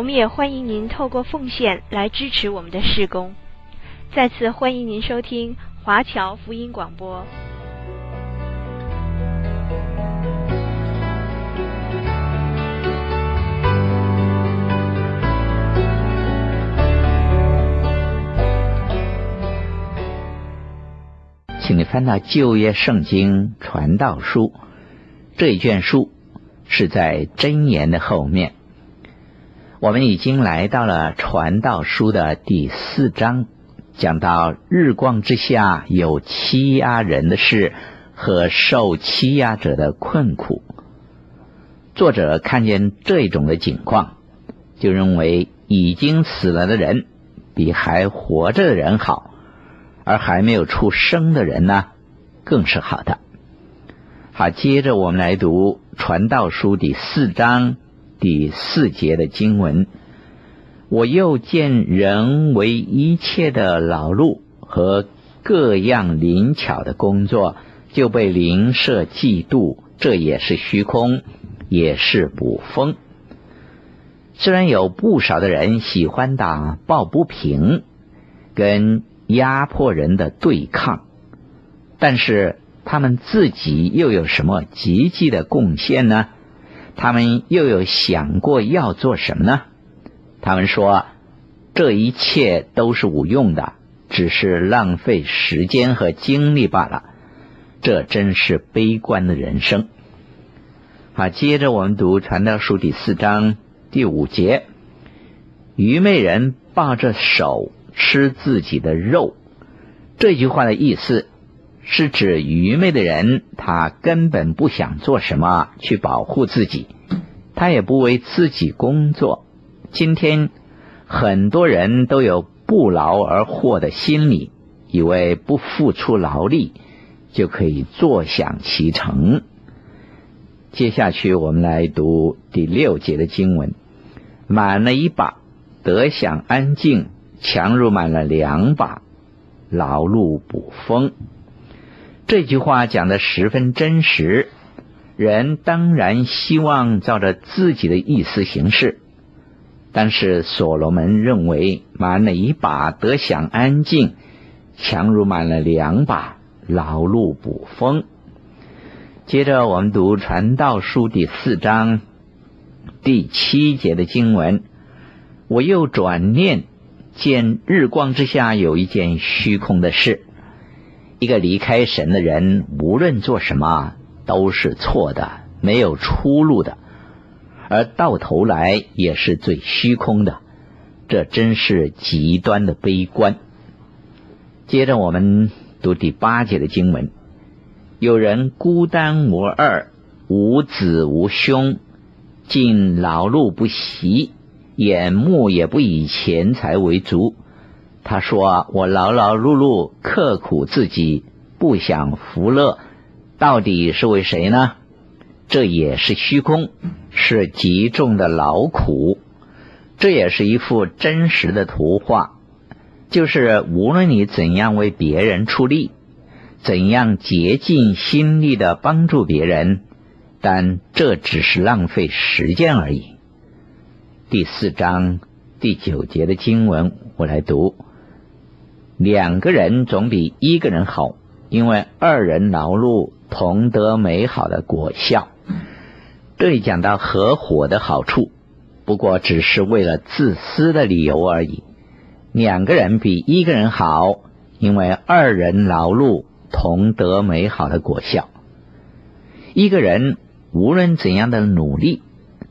我们也欢迎您透过奉献来支持我们的事工。再次欢迎您收听华侨福音广播。请你翻到旧约圣经传道书这一卷书，是在箴言的后面。我们已经来到了传道书的第四章，讲到日光之下有欺压人的事和受欺压者的困苦。作者看见这种的景况，就认为已经死了的人比还活着的人好，而还没有出生的人呢，更是好的。好，接着我们来读传道书第四章。第四节的经文，我又见人为一切的劳碌和各样灵巧的工作，就被灵舍嫉妒，这也是虚空，也是捕风。虽然有不少的人喜欢打抱不平，跟压迫人的对抗，但是他们自己又有什么积极的贡献呢？他们又有想过要做什么呢？他们说，这一切都是无用的，只是浪费时间和精力罢了。这真是悲观的人生。好，接着我们读《传道书》第四章第五节：愚昧人抱着手吃自己的肉。这句话的意思。是指愚昧的人，他根本不想做什么去保护自己，他也不为自己工作。今天很多人都有不劳而获的心理，以为不付出劳力就可以坐享其成。接下去我们来读第六节的经文：满了一把，得享安静；强如满了两把，劳碌捕风。这句话讲的十分真实，人当然希望照着自己的意思行事，但是所罗门认为满了一把得享安静，强如满了两把劳碌捕风。接着我们读传道书第四章第七节的经文，我又转念见日光之下有一件虚空的事。一个离开神的人，无论做什么都是错的，没有出路的，而到头来也是最虚空的。这真是极端的悲观。接着我们读第八节的经文：有人孤单无二，无子无兄，竟劳碌不息，眼目也不以钱财为足。他说：“我劳劳碌碌，刻苦自己，不享福乐，到底是为谁呢？这也是虚空，是极重的劳苦。这也是一幅真实的图画，就是无论你怎样为别人出力，怎样竭尽心力的帮助别人，但这只是浪费时间而已。”第四章第九节的经文，我来读。两个人总比一个人好，因为二人劳碌同得美好的果效。这里讲到合伙的好处，不过只是为了自私的理由而已。两个人比一个人好，因为二人劳碌同得美好的果效。一个人无论怎样的努力，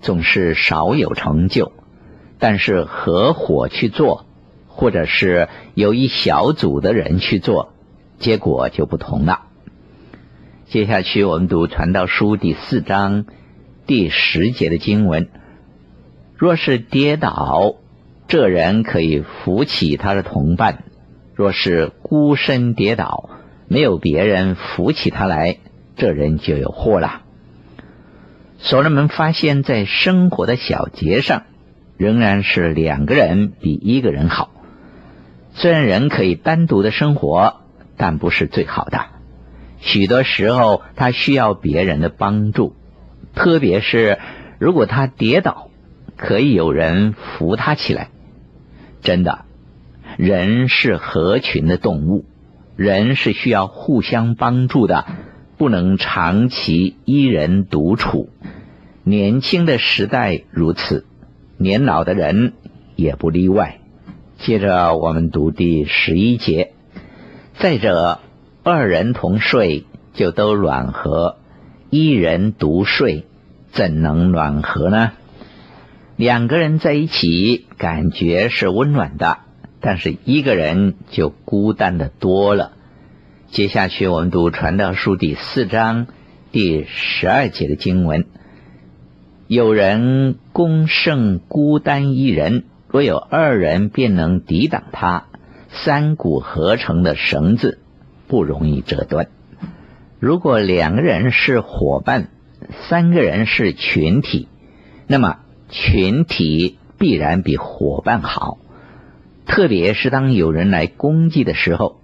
总是少有成就，但是合伙去做。或者是由一小组的人去做，结果就不同了。接下去我们读《传道书》第四章第十节的经文：若是跌倒，这人可以扶起他的同伴；若是孤身跌倒，没有别人扶起他来，这人就有祸了。所罗门发现，在生活的小节上，仍然是两个人比一个人好。虽然人可以单独的生活，但不是最好的。许多时候，他需要别人的帮助，特别是如果他跌倒，可以有人扶他起来。真的，人是合群的动物，人是需要互相帮助的。不能长期一人独处，年轻的时代如此，年老的人也不例外。接着我们读第十一节，再者，二人同睡就都暖和，一人独睡怎能暖和呢？两个人在一起感觉是温暖的，但是一个人就孤单的多了。接下去，我们读《传道书》第四章第十二节的经文：有人攻胜孤单一人，若有二人，便能抵挡他。三股合成的绳子不容易折断。如果两个人是伙伴，三个人是群体，那么群体必然比伙伴好。特别是当有人来攻击的时候。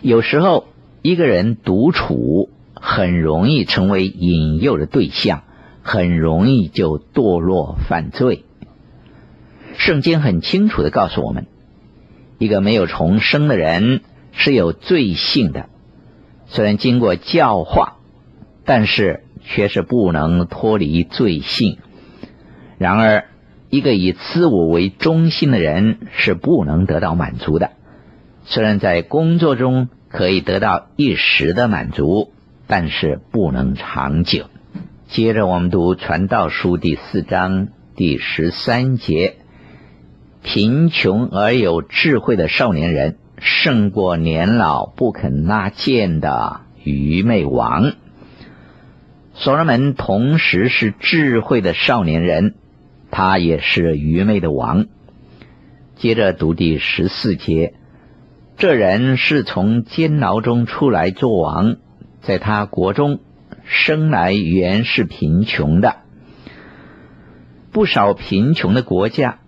有时候，一个人独处很容易成为引诱的对象，很容易就堕落犯罪。圣经很清楚的告诉我们，一个没有重生的人是有罪性的，虽然经过教化，但是却是不能脱离罪性。然而，一个以自我为中心的人是不能得到满足的。虽然在工作中可以得到一时的满足，但是不能长久。接着我们读《传道书》第四章第十三节：贫穷而有智慧的少年人，胜过年老不肯拉箭的愚昧王。所罗门同时是智慧的少年人，他也是愚昧的王。接着读第十四节。这人是从监牢中出来做王，在他国中生来原是贫穷的。不少贫穷的国家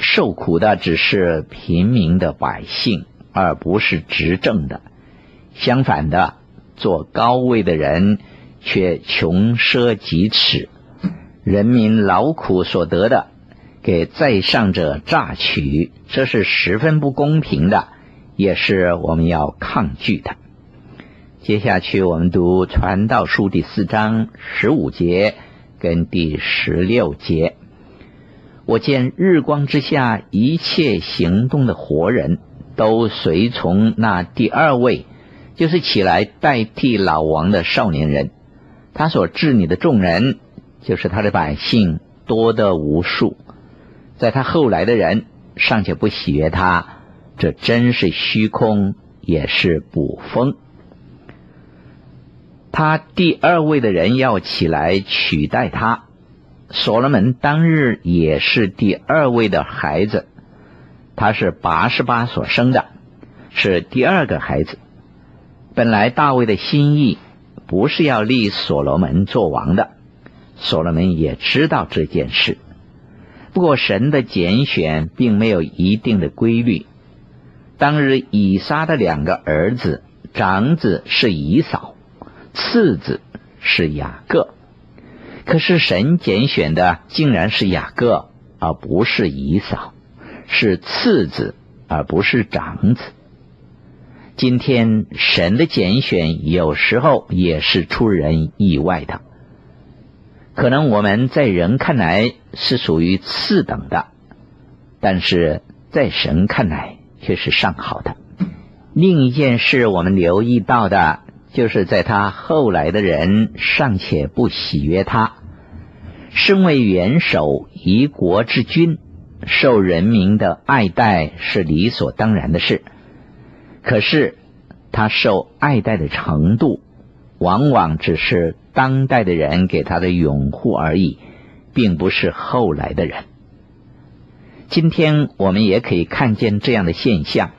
受苦的只是平民的百姓，而不是执政的。相反的，做高位的人却穷奢极侈，人民劳苦所得的给在上者榨取，这是十分不公平的。也是我们要抗拒的。接下去我们读《传道书》第四章十五节跟第十六节。我见日光之下一切行动的活人都随从那第二位，就是起来代替老王的少年人。他所治理的众人，就是他的百姓，多得无数。在他后来的人尚且不喜悦他。这真是虚空，也是捕风。他第二位的人要起来取代他。所罗门当日也是第二位的孩子，他是八十八所生的，是第二个孩子。本来大卫的心意不是要立所罗门做王的，所罗门也知道这件事。不过神的拣选并没有一定的规律。当日以撒的两个儿子，长子是以扫，次子是雅各。可是神拣选的竟然是雅各，而不是以嫂，是次子而不是长子。今天神的拣选有时候也是出人意外的，可能我们在人看来是属于次等的，但是在神看来。却是上好的。另一件事，我们留意到的，就是在他后来的人尚且不喜悦他。身为元首一国之君，受人民的爱戴是理所当然的事。可是他受爱戴的程度，往往只是当代的人给他的拥护而已，并不是后来的人。今天我们也可以看见这样的现象，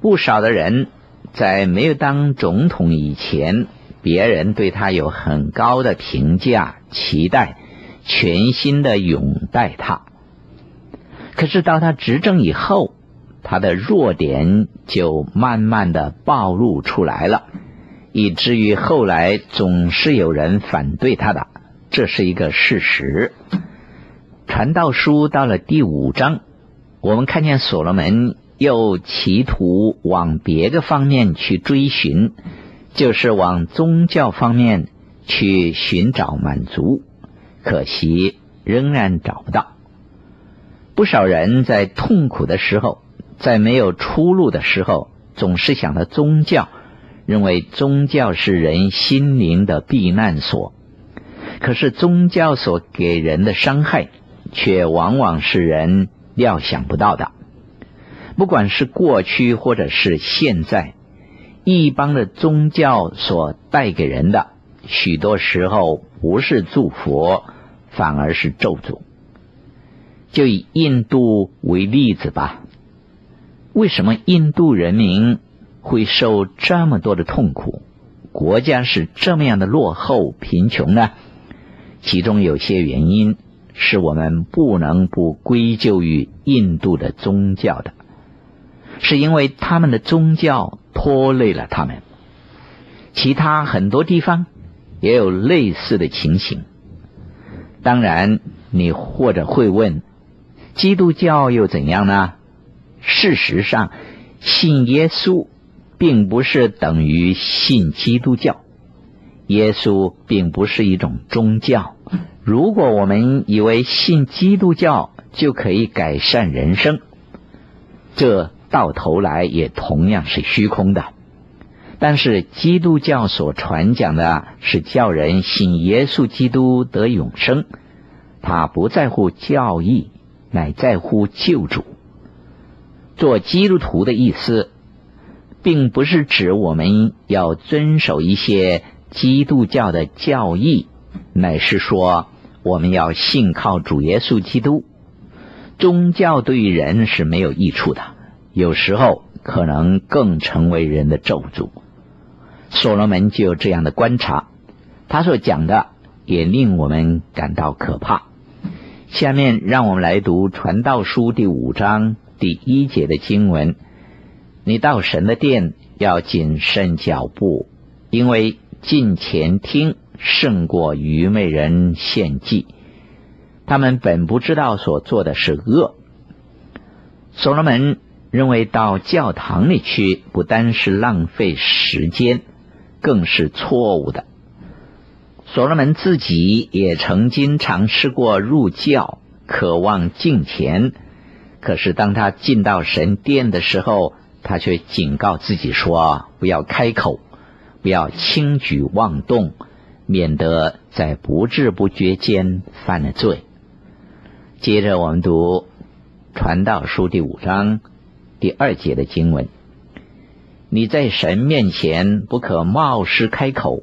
不少的人在没有当总统以前，别人对他有很高的评价、期待，全心的拥戴他。可是到他执政以后，他的弱点就慢慢的暴露出来了，以至于后来总是有人反对他的，这是一个事实。传道书到了第五章，我们看见所罗门又企图往别个方面去追寻，就是往宗教方面去寻找满足，可惜仍然找不到。不少人在痛苦的时候，在没有出路的时候，总是想到宗教，认为宗教是人心灵的避难所。可是宗教所给人的伤害，却往往是人料想不到的。不管是过去或者是现在，一般的宗教所带给人的，许多时候不是祝福，反而是咒诅。就以印度为例子吧，为什么印度人民会受这么多的痛苦？国家是这么样的落后贫穷呢？其中有些原因是我们不能不归咎于印度的宗教的，是因为他们的宗教拖累了他们。其他很多地方也有类似的情形。当然，你或者会问。基督教又怎样呢？事实上，信耶稣并不是等于信基督教。耶稣并不是一种宗教。如果我们以为信基督教就可以改善人生，这到头来也同样是虚空的。但是基督教所传讲的是叫人信耶稣基督得永生，他不在乎教义。乃在乎救主。做基督徒的意思，并不是指我们要遵守一些基督教的教义，乃是说我们要信靠主耶稣基督。宗教对人是没有益处的，有时候可能更成为人的咒诅。所罗门就有这样的观察，他所讲的也令我们感到可怕。下面让我们来读《传道书》第五章第一节的经文：“你到神的殿要谨慎脚步，因为近前听胜过愚昧人献祭。他们本不知道所做的是恶。”所罗门认为到教堂里去不单是浪费时间，更是错误的。所罗门自己也曾经尝试过入教，渴望敬虔，可是当他进到神殿的时候，他却警告自己说：“不要开口，不要轻举妄动，免得在不知不觉间犯了罪。”接着我们读《传道书》第五章第二节的经文：“你在神面前不可冒失开口。”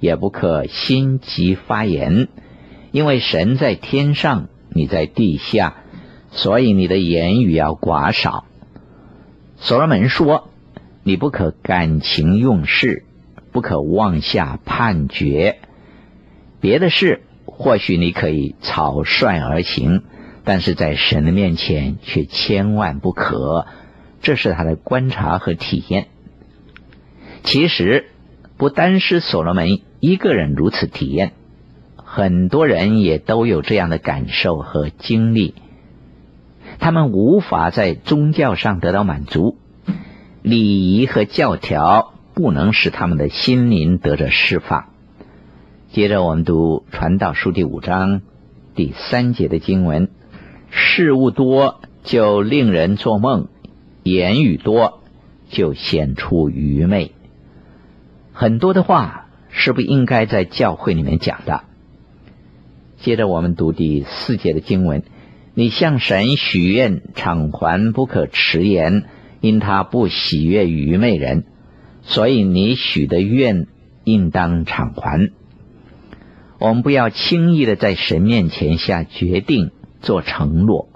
也不可心急发言，因为神在天上，你在地下，所以你的言语要寡少。所罗门说：“你不可感情用事，不可妄下判决。别的事或许你可以草率而行，但是在神的面前却千万不可。”这是他的观察和体验。其实。不单是所罗门一个人如此体验，很多人也都有这样的感受和经历。他们无法在宗教上得到满足，礼仪和教条不能使他们的心灵得着释放。接着我们读《传道书》第五章第三节的经文：事物多就令人做梦，言语多就显出愚昧。很多的话是不应该在教会里面讲的。接着我们读第四节的经文：你向神许愿偿还不可迟延，因他不喜悦愚昧人，所以你许的愿应当偿还。我们不要轻易的在神面前下决定做承诺，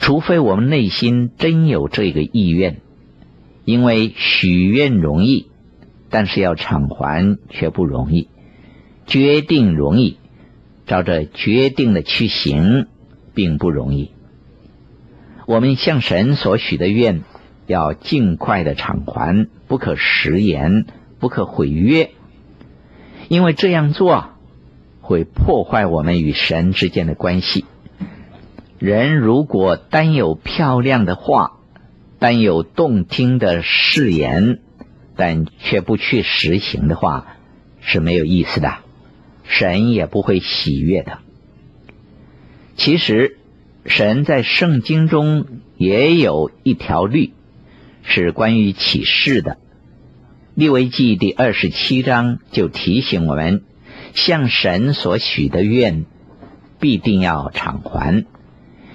除非我们内心真有这个意愿，因为许愿容易，但是要偿还却不容易；决定容易，照着决定的去行并不容易。我们向神所许的愿，要尽快的偿还，不可食言，不可毁约，因为这样做会破坏我们与神之间的关系。人如果单有漂亮的话，单有动听的誓言，但却不去实行的话，是没有意思的，神也不会喜悦的。其实，神在圣经中也有一条律，是关于启示的。利未记第二十七章就提醒我们，向神所许的愿，必定要偿还。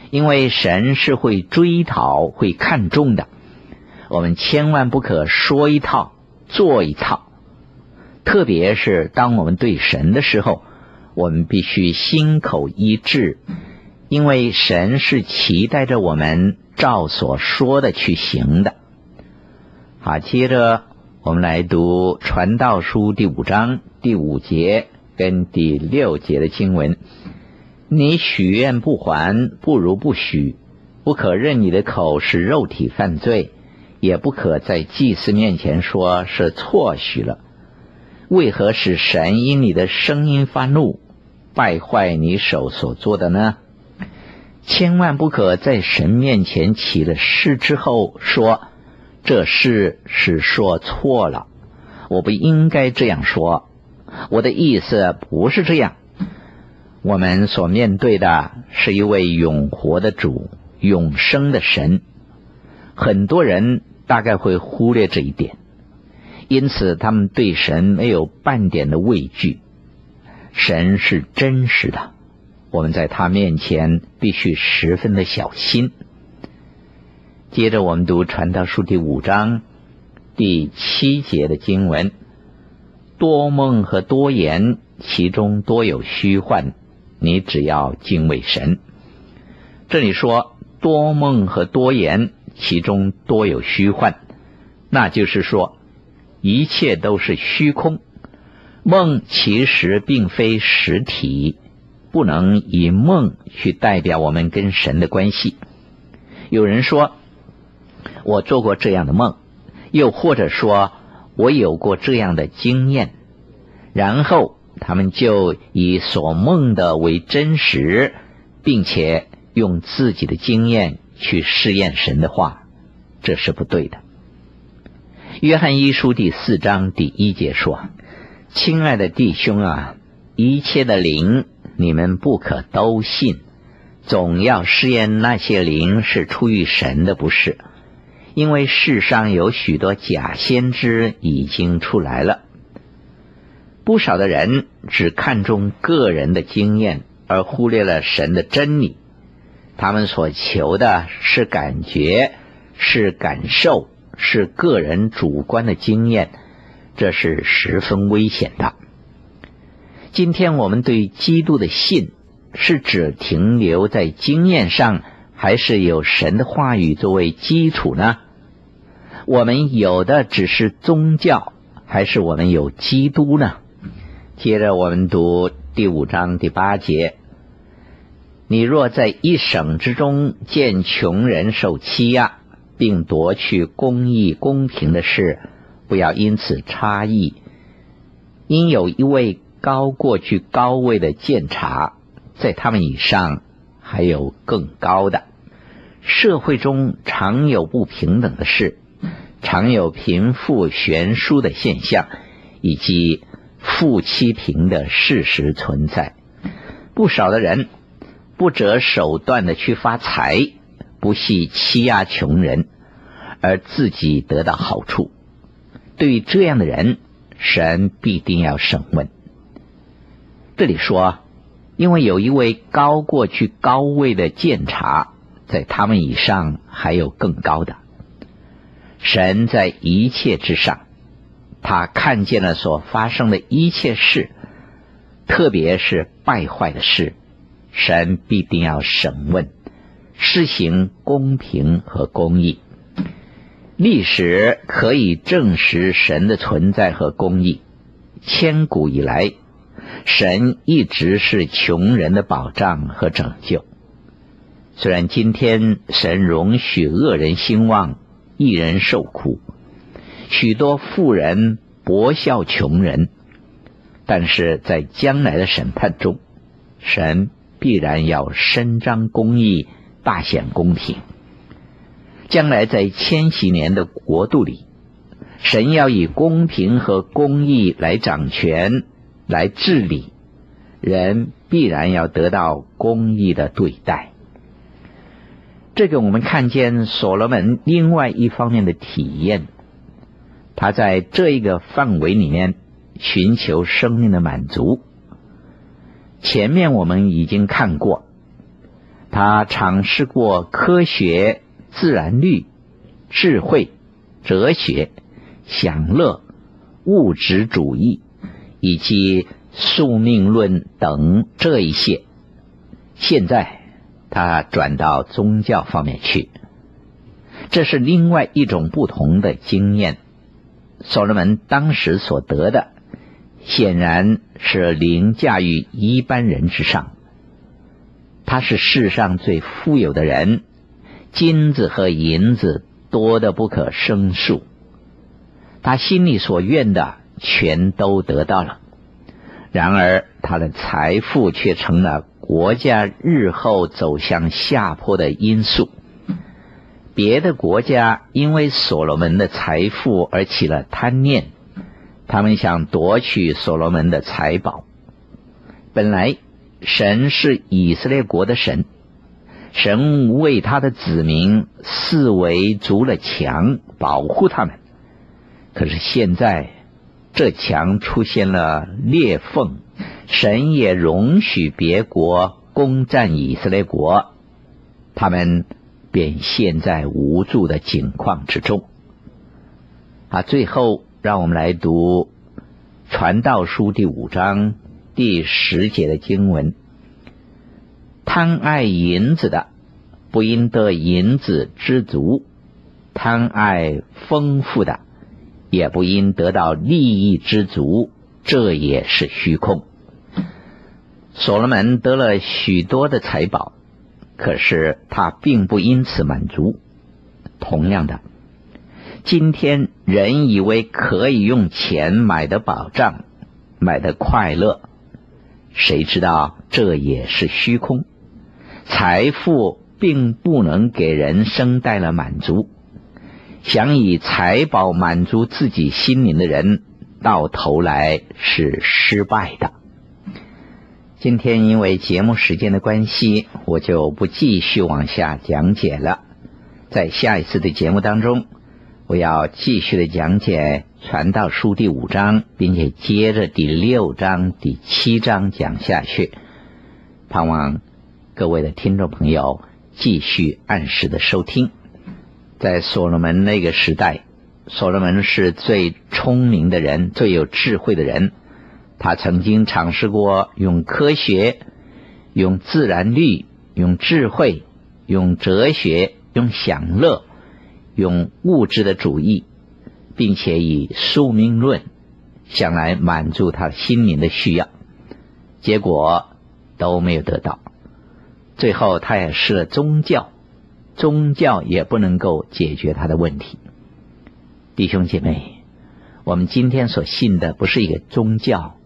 因为神是会追讨、会看重的，我们千万不可说一套做一套。特别是当我们对神的时候，我们必须心口一致，因为神是期待着我们照所说的去行的。好，接着我们来读《传道书》第五章第五节跟第六节的经文。你许愿不还，不如不许。不可任你的口使肉体犯罪，也不可在祭司面前说是错许了。为何使神因你的声音发怒，败坏你手所做的呢？千万不可在神面前起了誓之后说，这事是说错了，我不应该这样说，我的意思不是这样。我们所面对的是一位永活的主，永生的神。很多人大概会忽略这一点，因此他们对神没有半点的畏惧。神是真实的，我们在他面前必须十分的小心。接着，我们读《传道书》第五章第七节的经文：多梦和多言，其中多有虚幻。你只要敬畏神。这里说多梦和多言，其中多有虚幻，那就是说一切都是虚空。梦其实并非实体，不能以梦去代表我们跟神的关系。有人说我做过这样的梦，又或者说我有过这样的经验，然后。他们就以所梦的为真实，并且用自己的经验去试验神的话，这是不对的。约翰一书第四章第一节说：“亲爱的弟兄啊，一切的灵你们不可都信，总要试验那些灵是出于神的，不是，因为世上有许多假先知已经出来了。”不少的人只看重个人的经验，而忽略了神的真理。他们所求的是感觉，是感受，是个人主观的经验，这是十分危险的。今天我们对基督的信，是只停留在经验上，还是有神的话语作为基础呢？我们有的只是宗教，还是我们有基督呢？接着我们读第五章第八节：你若在一省之中见穷人受欺压，并夺去公义公平的事，不要因此差异，因有一位高过去高位的监察，在他们以上还有更高的。社会中常有不平等的事，常有贫富悬殊的现象，以及。负欺平的事实存在，不少的人不择手段的去发财，不惜欺压穷人，而自己得到好处。对于这样的人，神必定要审问。这里说，因为有一位高过去高位的监察，在他们以上还有更高的。神在一切之上。他看见了所发生的一切事，特别是败坏的事，神必定要审问。施行公平和公义。历史可以证实神的存在和公义。千古以来，神一直是穷人的保障和拯救。虽然今天神容许恶人兴旺，一人受苦，许多富人薄笑穷人，但是在将来的审判中，神必然要伸张公义，大显公平。将来在千禧年的国度里，神要以公平和公义来掌权、来治理，人必然要得到公义的对待。这个我们看见所罗门另外一方面的体验，他在这一个范围里面寻求生命的满足。前面我们已经看过，他尝试过科学。自然律、智慧、哲学、享乐、物质主义以及宿命论等这一些，现在他转到宗教方面去，这是另外一种不同的经验。所罗门当时所得的，显然是凌驾于一般人之上。他是世上最富有的人。金子和银子多得不可胜数，他心里所愿的全都得到了。然而，他的财富却成了国家日后走向下坡的因素。别的国家因为所罗门的财富而起了贪念，他们想夺取所罗门的财宝。本来，神是以色列国的神。神为他的子民四围筑了墙，保护他们。可是现在这墙出现了裂缝，神也容许别国攻占以色列国，他们便陷在无助的境况之中。啊，最后让我们来读《传道书》第五章第十节的经文。贪爱银子的，不应得银子知足；贪爱丰富的，也不应得到利益知足。这也是虚空。所罗门得了许多的财宝，可是他并不因此满足。同样的，今天人以为可以用钱买的保障、买的快乐，谁知道这也是虚空。财富并不能给人生带来满足，想以财宝满足自己心灵的人，到头来是失败的。今天因为节目时间的关系，我就不继续往下讲解了。在下一次的节目当中，我要继续的讲解《传道书》第五章，并且接着第六章、第七章讲下去，盼望。各位的听众朋友，继续按时的收听。在所罗门那个时代，所罗门是最聪明的人，最有智慧的人。他曾经尝试过用科学、用自然律、用智慧、用哲学、用享乐、用物质的主义，并且以宿命论想来满足他心灵的需要，结果都没有得到。最后，他也失了宗教，宗教也不能够解决他的问题。弟兄姐妹，我们今天所信的不是一个宗教，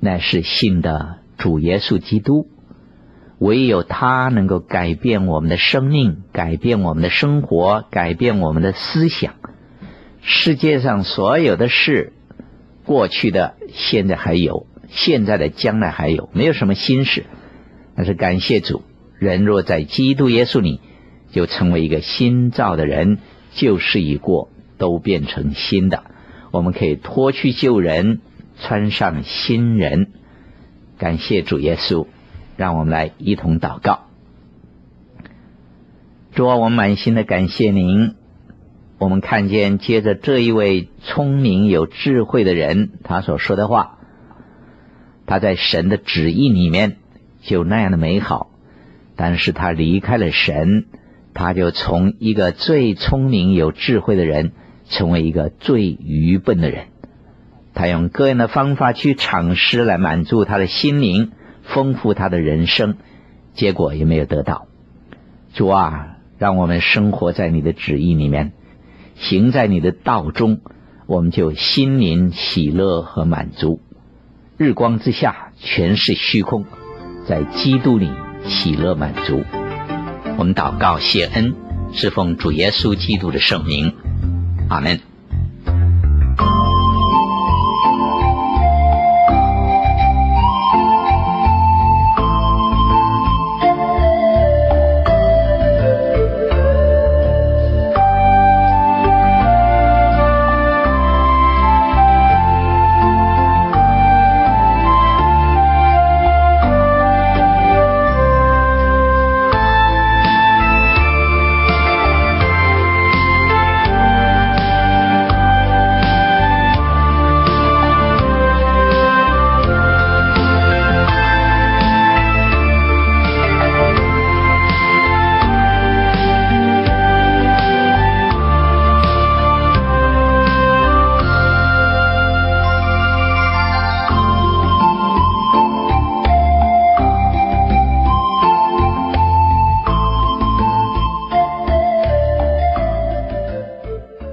乃是信的主耶稣基督。唯有他能够改变我们的生命，改变我们的生活，改变我们的思想。世界上所有的事，过去的、现在还有，现在的、将来还有，没有什么新事。但是感谢主。人若在基督耶稣里，就成为一个新造的人，旧事已过，都变成新的。我们可以脱去旧人，穿上新人。感谢主耶稣，让我们来一同祷告。主啊，我们满心的感谢您。我们看见接着这一位聪明有智慧的人，他所说的话，他在神的旨意里面就那样的美好。但是他离开了神，他就从一个最聪明有智慧的人，成为一个最愚笨的人。他用各样的方法去尝试来满足他的心灵，丰富他的人生，结果也没有得到。主啊，让我们生活在你的旨意里面，行在你的道中，我们就心灵喜乐和满足。日光之下全是虚空，在基督里。喜乐满足，我们祷告谢恩，是奉主耶稣基督的圣名，阿门。